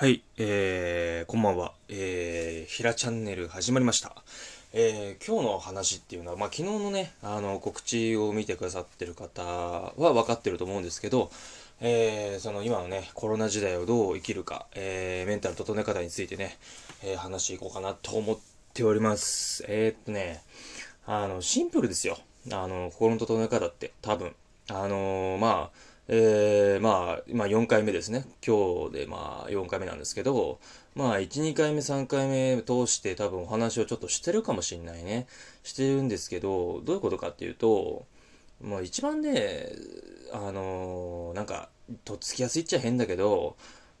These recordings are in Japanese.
はい、えー、こんばんは。えー、ひらチャンネル始まりました。えー、今日の話っていうのは、まあ、昨日のね、あの、告知を見てくださってる方は分かってると思うんですけど、えー、その今のね、コロナ時代をどう生きるか、えー、メンタル整え方についてね、えー、話していこうかなと思っております。えー、っとね、あの、シンプルですよ。あの、心の整え方って、多分。あのまあ、えー、まあ、今4回目ですね。今日でまあ4回目なんですけど、まあ1、2回目、3回目通して多分お話をちょっとしてるかもしんないね。してるんですけど、どういうことかっていうと、まあ一番ね、あのー、なんか、とっつきやすいっちゃ変だけど、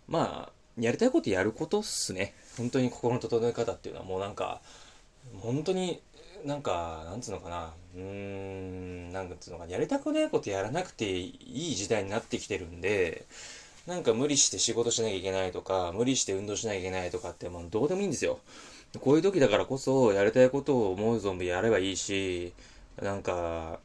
まあ、やりたいことやることっすね。本当に心の整え方っていうのはもうなんか、本当になんか、なんつうのかな、うーん、なんつうのかな、やりたくないことやらなくていい時代になってきてるんで、なんか無理して仕事しなきゃいけないとか、無理して運動しなきゃいけないとかって、もうどうでもいいんですよ。こういう時だからこそ、やりたいことを思う存分やればいいし、なんか、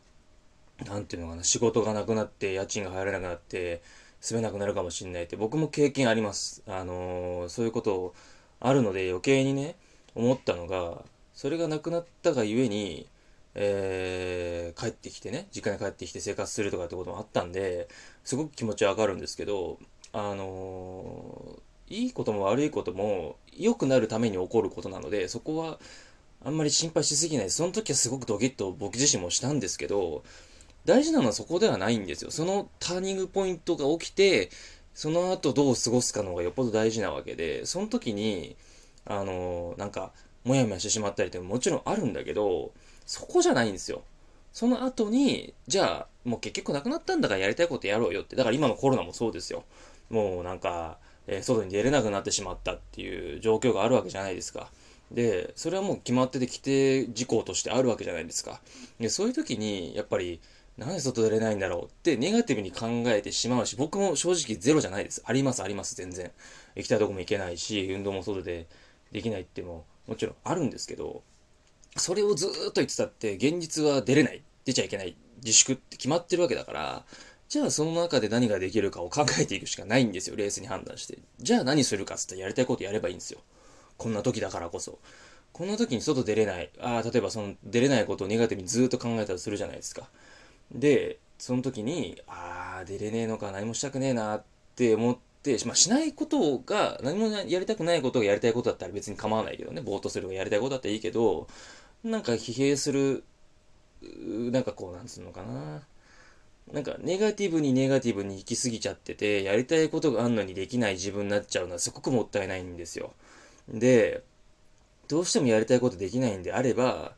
なんていうのかな、仕事がなくなって、家賃が入らなくなって、住めなくなるかもしんないって、僕も経験あります。あのー、そういうことあるので余計にね、思ったのが、それがなくなったがゆえに、えー、帰ってきてね、実家に帰ってきて生活するとかってこともあったんで、すごく気持ちはわかるんですけど、あのー、いいことも悪いことも良くなるために起こることなので、そこはあんまり心配しすぎない。その時はすごくドキッと僕自身もしたんですけど、大事なのはそこではないんですよ。そのターニングポイントが起きて、その後どう過ごすかの方がよっぽど大事なわけで、その時に、あのー、なんか、もやもやしてしまったりってもちろんあるんだけど、そこじゃないんですよ。その後に、じゃあ、もう結局なくなったんだからやりたいことやろうよって。だから今のコロナもそうですよ。もうなんか、えー、外に出れなくなってしまったっていう状況があるわけじゃないですか。で、それはもう決まってて規定事項としてあるわけじゃないですか。で、そういう時に、やっぱり、なんで外出れないんだろうってネガティブに考えてしまうし、僕も正直ゼロじゃないです。あります、あります、全然。行きたいとこも行けないし、運動も外でできないってももちろんあるんですけど、それをずっと言ってたって、現実は出れない、出ちゃいけない、自粛って決まってるわけだから、じゃあその中で何ができるかを考えていくしかないんですよ、レースに判断して。じゃあ何するかっつったらやりたいことやればいいんですよ。こんな時だからこそ。こんな時に外出れない。ああ、例えばその出れないことをネガティブにずっと考えたりするじゃないですか。で、その時に、ああ、出れねえのか、何もしたくねえなって思って、、まあ、しないことが、何もやりたくないことがやりたいことだったら別に構わないけどね、ぼーっとするがやりたいことだったらいいけど、なんか疲弊する、なんかこう、なんつうのかな。なんか、ネガティブにネガティブに行き過ぎちゃってて、やりたいことがあんのにできない自分になっちゃうのはすごくもったいないんですよ。で、どうしてもやりたいことできないんであれば、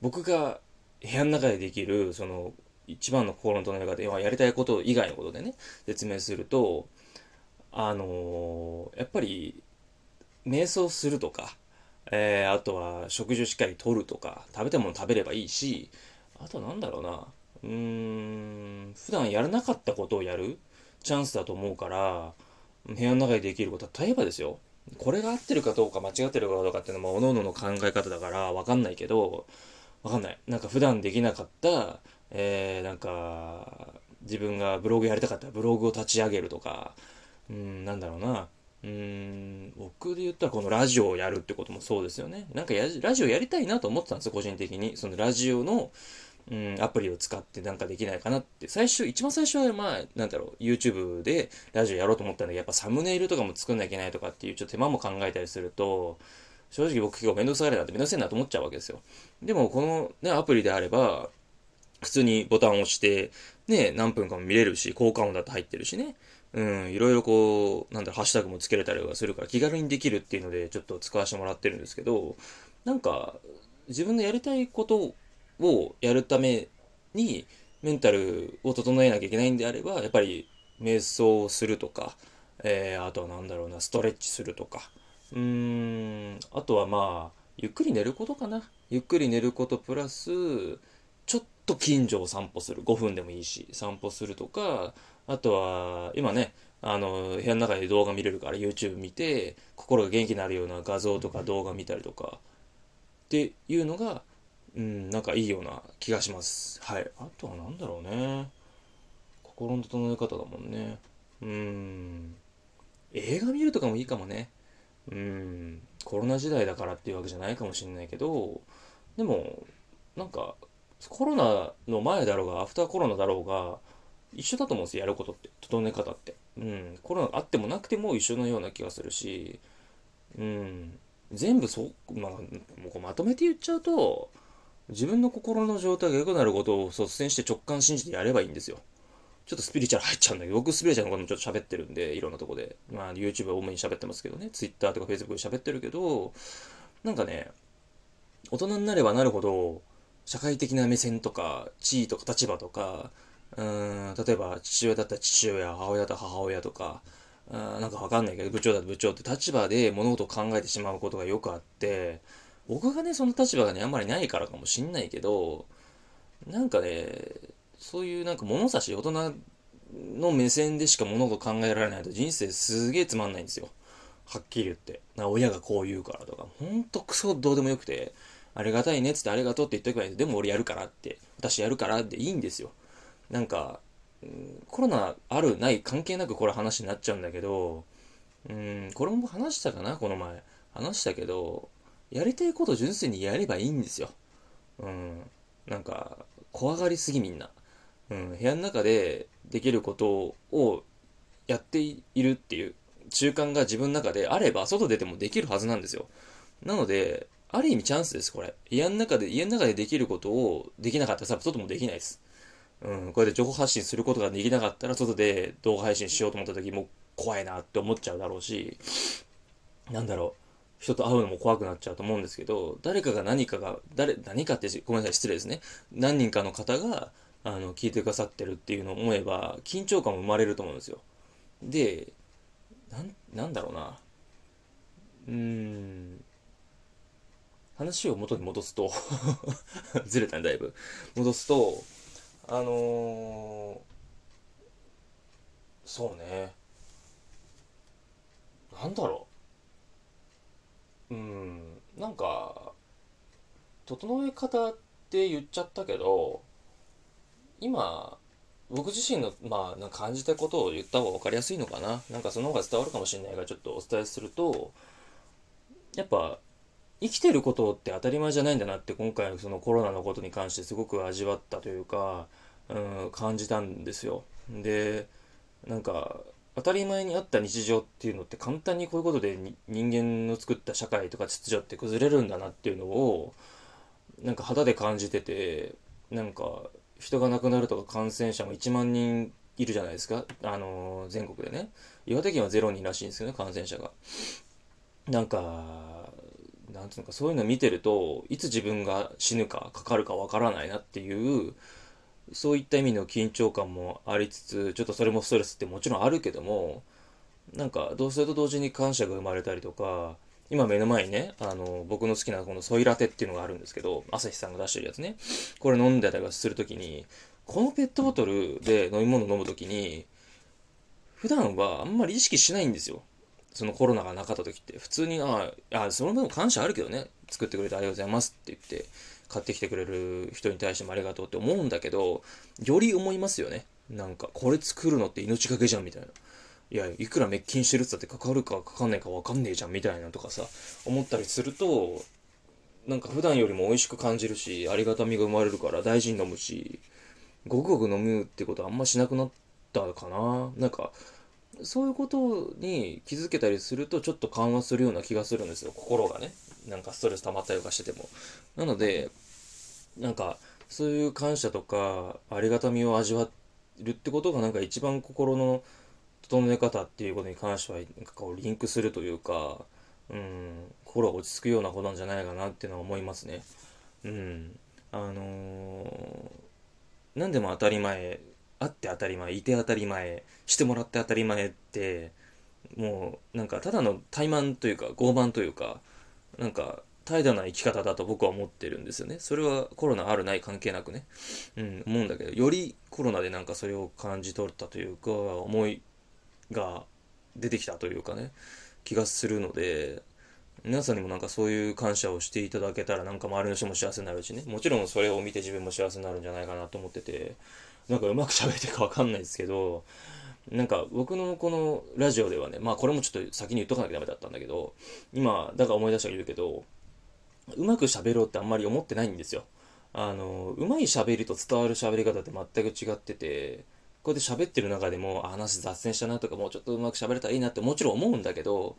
僕が部屋の中でできる、その、一番の心の整え方、やりたいこと以外のことでね、説明すると、あのー、やっぱり、瞑想するとか、えー、あとは食事をしっかりとるとか、食べたもの食べればいいし、あとなんだろうな、うーん、普段やらなかったことをやるチャンスだと思うから、部屋の中でできることは、例えばですよ、これが合ってるかどうか間違ってるかどうかっていうのは、各々のの考え方だからわかんないけど、わかんない。なんか普段できなかった、えー、なんか、自分がブログやりたかったらブログを立ち上げるとか、うん、なんだろうな。うーん、僕で言ったらこのラジオをやるってこともそうですよね。なんかやラジオやりたいなと思ってたんですよ、個人的に。そのラジオの、うん、アプリを使ってなんかできないかなって。最初、一番最初はまあ、なんだろう、YouTube でラジオやろうと思ったんだけど、やっぱサムネイルとかも作んなきゃいけないとかっていうちょっと手間も考えたりすると、正直僕結構めんどくさがりなんてめんどくせえなと思っちゃうわけですよ。でもこのね、アプリであれば、普通にボタンを押して、ね、何分かも見れるし、効果音だって入ってるしね。うん、いろいろこう、なんだろ、ハッシュタグもつけれたりはするから気軽にできるっていうので、ちょっと使わせてもらってるんですけど、なんか、自分のやりたいことをやるために、メンタルを整えなきゃいけないんであれば、やっぱり、瞑想するとか、えー、あとはなんだろうな、ストレッチするとか、うーん、あとはまあ、ゆっくり寝ることかな。ゆっくり寝ることプラス、ちょっと近所を散歩する。5分でもいいし、散歩するとか、あとは、今ね、あの、部屋の中で動画見れるから YouTube 見て、心が元気になるような画像とか動画見たりとか、っていうのが、うん、なんかいいような気がします。はい。あとは何だろうね。心の整え方だもんね。うん。映画見るとかもいいかもね。うん、コロナ時代だからっていうわけじゃないかもしれないけど、でも、なんか、コロナの前だろうが、アフターコロナだろうが、一緒だと思うんですよ、やることって。整え方って。うん。コロナあってもなくても一緒のような気がするし、うん。全部そう、まあ、もうまとめて言っちゃうと、自分の心の状態が良くなることを率先して直感信じてやればいいんですよ。ちょっとスピリチュアル入っちゃうんだけど、僕スピリチュアルのこともちょっと喋ってるんで、いろんなとこで。まあ YouTube は多めに喋ってますけどね、Twitter とか Facebook で喋ってるけど、なんかね、大人になればなるほど、社会的な目線とか、地位とか立場とか、うん、例えば父親だったら父親、母親だったら母親とか、なんかわかんないけど、部長だと部長って立場で物事を考えてしまうことがよくあって、僕がね、その立場がね、あんまりないからかもしんないけど、なんかね、そういうなんか物差し、大人の目線でしか物事考えられないと人生すげえつまんないんですよ。はっきり言って。な親がこう言うからとか、ほんとクソどうでもよくて、ありがたいねっつってありがとうって言っとけばいいんででも俺やるからって、私やるからっていいんですよ。なんか、コロナあるない関係なくこれ話になっちゃうんだけど、うん、これも話したかなこの前。話したけど、やりたいこと純粋にやればいいんですよ。うん。なんか、怖がりすぎみんな。うん。部屋の中でできることをやっているっていう習慣が自分の中であれば、外出てもできるはずなんですよ。なので、ある意味チャンスです、これ。家の中で、家の中でできることをできなかったら、外もできないです。うん、これで情報発信することができなかったら、外で動画配信しようと思った時も怖いなって思っちゃうだろうし、なんだろう。人と会うのも怖くなっちゃうと思うんですけど、誰かが何かが、誰、何かって、ごめんなさい、失礼ですね。何人かの方が、あの、聞いてくださってるっていうのを思えば、緊張感も生まれると思うんですよ。で、なん、なんだろうな。うーん。話を元に戻すと ずれたね、だいぶ。戻すと、あの、そうね。なんだろう。うんなんか整え方って言っちゃったけど今僕自身の、まあ、感じたことを言った方が分かりやすいのかななんかその方が伝わるかもしれないからちょっとお伝えするとやっぱ生きてることって当たり前じゃないんだなって今回のそのコロナのことに関してすごく味わったというか、うん、感じたんですよ。でなんか当たり前にあった日常っていうのって簡単にこういうことで人間の作った社会とか秩序って崩れるんだなっていうのをなんか肌で感じててなんか人が亡くなるとか感染者も1万人いるじゃないですか。あの全国でね。岩手県は0人らしいんですよね感染者が。なんかなんつうのかそういうの見てるといつ自分が死ぬかかかるかわからないなっていうそういった意味の緊張感もありつつ、ちょっとそれもストレスってもちろんあるけども、なんか、同性と同時に感謝が生まれたりとか、今目の前にね、あの、僕の好きなこのソイラテっていうのがあるんですけど、朝日さんが出してるやつね。これ飲んでたりするときに、このペットボトルで飲み物飲むときに、普段はあんまり意識しないんですよ。そのコロナがなかった時って。普通に、ああ、その分感謝あるけどね。作ってくれてありがとうございますって言って、買ってきてくれる人に対してもありがとうって思うんだけど、より思いますよね。なんか、これ作るのって命がけじゃんみたいな。いや、いくら滅菌してるっつったってかかるかかかんないかわかんねえじゃんみたいなとかさ、思ったりすると、なんか普段よりも美味しく感じるし、ありがたみが生まれるから大事に飲むし、ごくごく飲むってことはあんましなくなったかな。なんか、そういうことに気づけたりするとちょっと緩和するような気がするんですよ、心がね。なんかストレス溜まったりとかしてても。なので、なんか、そういう感謝とか、ありがたみを味わるってことが、なんか一番心の整え方っていうことに関しては、なんかこう、リンクするというか、うん、心が落ち着くようなことなんじゃないかなっていうのは思いますね。うん。あのー、何でも当たり前、あって当たり前、いて当たり前、してもらって当たり前って、もう、なんかただの怠慢というか、傲慢というか、なんか怠惰な生き方だと僕は思ってるんですよね。それはコロナあるない関係なくね。うん、思うんだけど、よりコロナでなんかそれを感じ取ったというか、思いが出てきたというかね、気がするので、皆さんにもなんかそういう感謝をしていただけたらなんか周りの人も幸せになるしね、もちろんそれを見て自分も幸せになるんじゃないかなと思ってて、なんかうまく喋ってるかわかんないですけど、なんか僕のこのラジオではね、まあこれもちょっと先に言っとかなきゃダメだったんだけど、今、だから思い出したら言うけど、うまく喋ろうってあんまり思ってないんですよ。あの、うまい喋りと伝わる喋り方って全く違ってて、こうやって喋ってる中でも、話雑線したなとか、もうちょっとうまく喋れたらいいなってもちろん思うんだけど、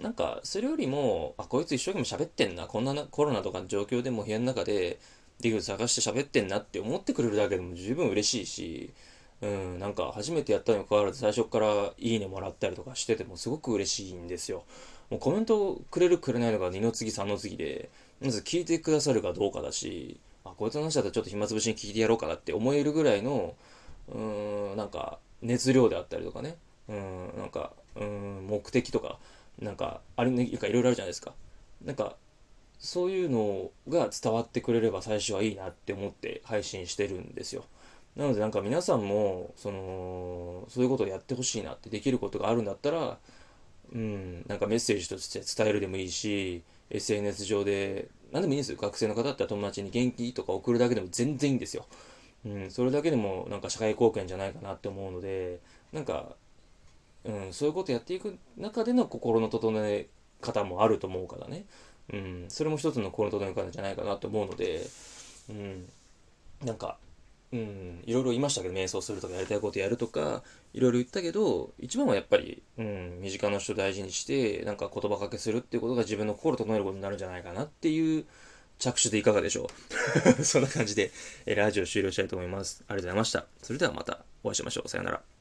なんか、それよりも、あ、こいつ一生懸命喋ってんな、こんなコロナとかの状況でも部屋の中で、できる探して喋ってんなって思ってくれるだけでも十分嬉しいし、うん、なんか初めてやったにもかかわらず最初からいいねもらったりとかしててもすごく嬉しいんですよ。もうコメントくれるくれないのが2の次3の次で、まず聞いてくださるかどうかだし、あ、こいつの話だったらちょっと暇つぶしに聞いてやろうかなって思えるぐらいの、うん、なんか熱量であったりとかね、うん、なんか、うん、目的とか、なんか、あれ、ね、なんかいろいろあるじゃないですか。なんか、そういうのが伝わってくれれば最初はいいなって思って配信してるんですよ。なのでなんか皆さんも、その、そういうことをやってほしいなってできることがあるんだったら、うん、なんかメッセージとして伝えるでもいいし、SNS 上で、何でもいいんですよ。学生の方だったら友達に元気とか送るだけでも全然いいんですよ。うん、それだけでもなんか社会貢献じゃないかなって思うので、なんか、うん、そういうことやっていく中での心の整え方もあると思うからね。うん、それも一つの心の整え方じゃないかなと思うので、うん、なんか、うん、いろいろ言いましたけど、瞑想するとかやりたいことやるとか、いろいろ言ったけど、一番はやっぱり、うん、身近な人大事にして、なんか言葉かけするっていうことが自分の心を整えることになるんじゃないかなっていう着手でいかがでしょう？そんな感じで、えラジオ終了したいと思います。ありがとうございました。それではまたお会いしましょう。さよなら。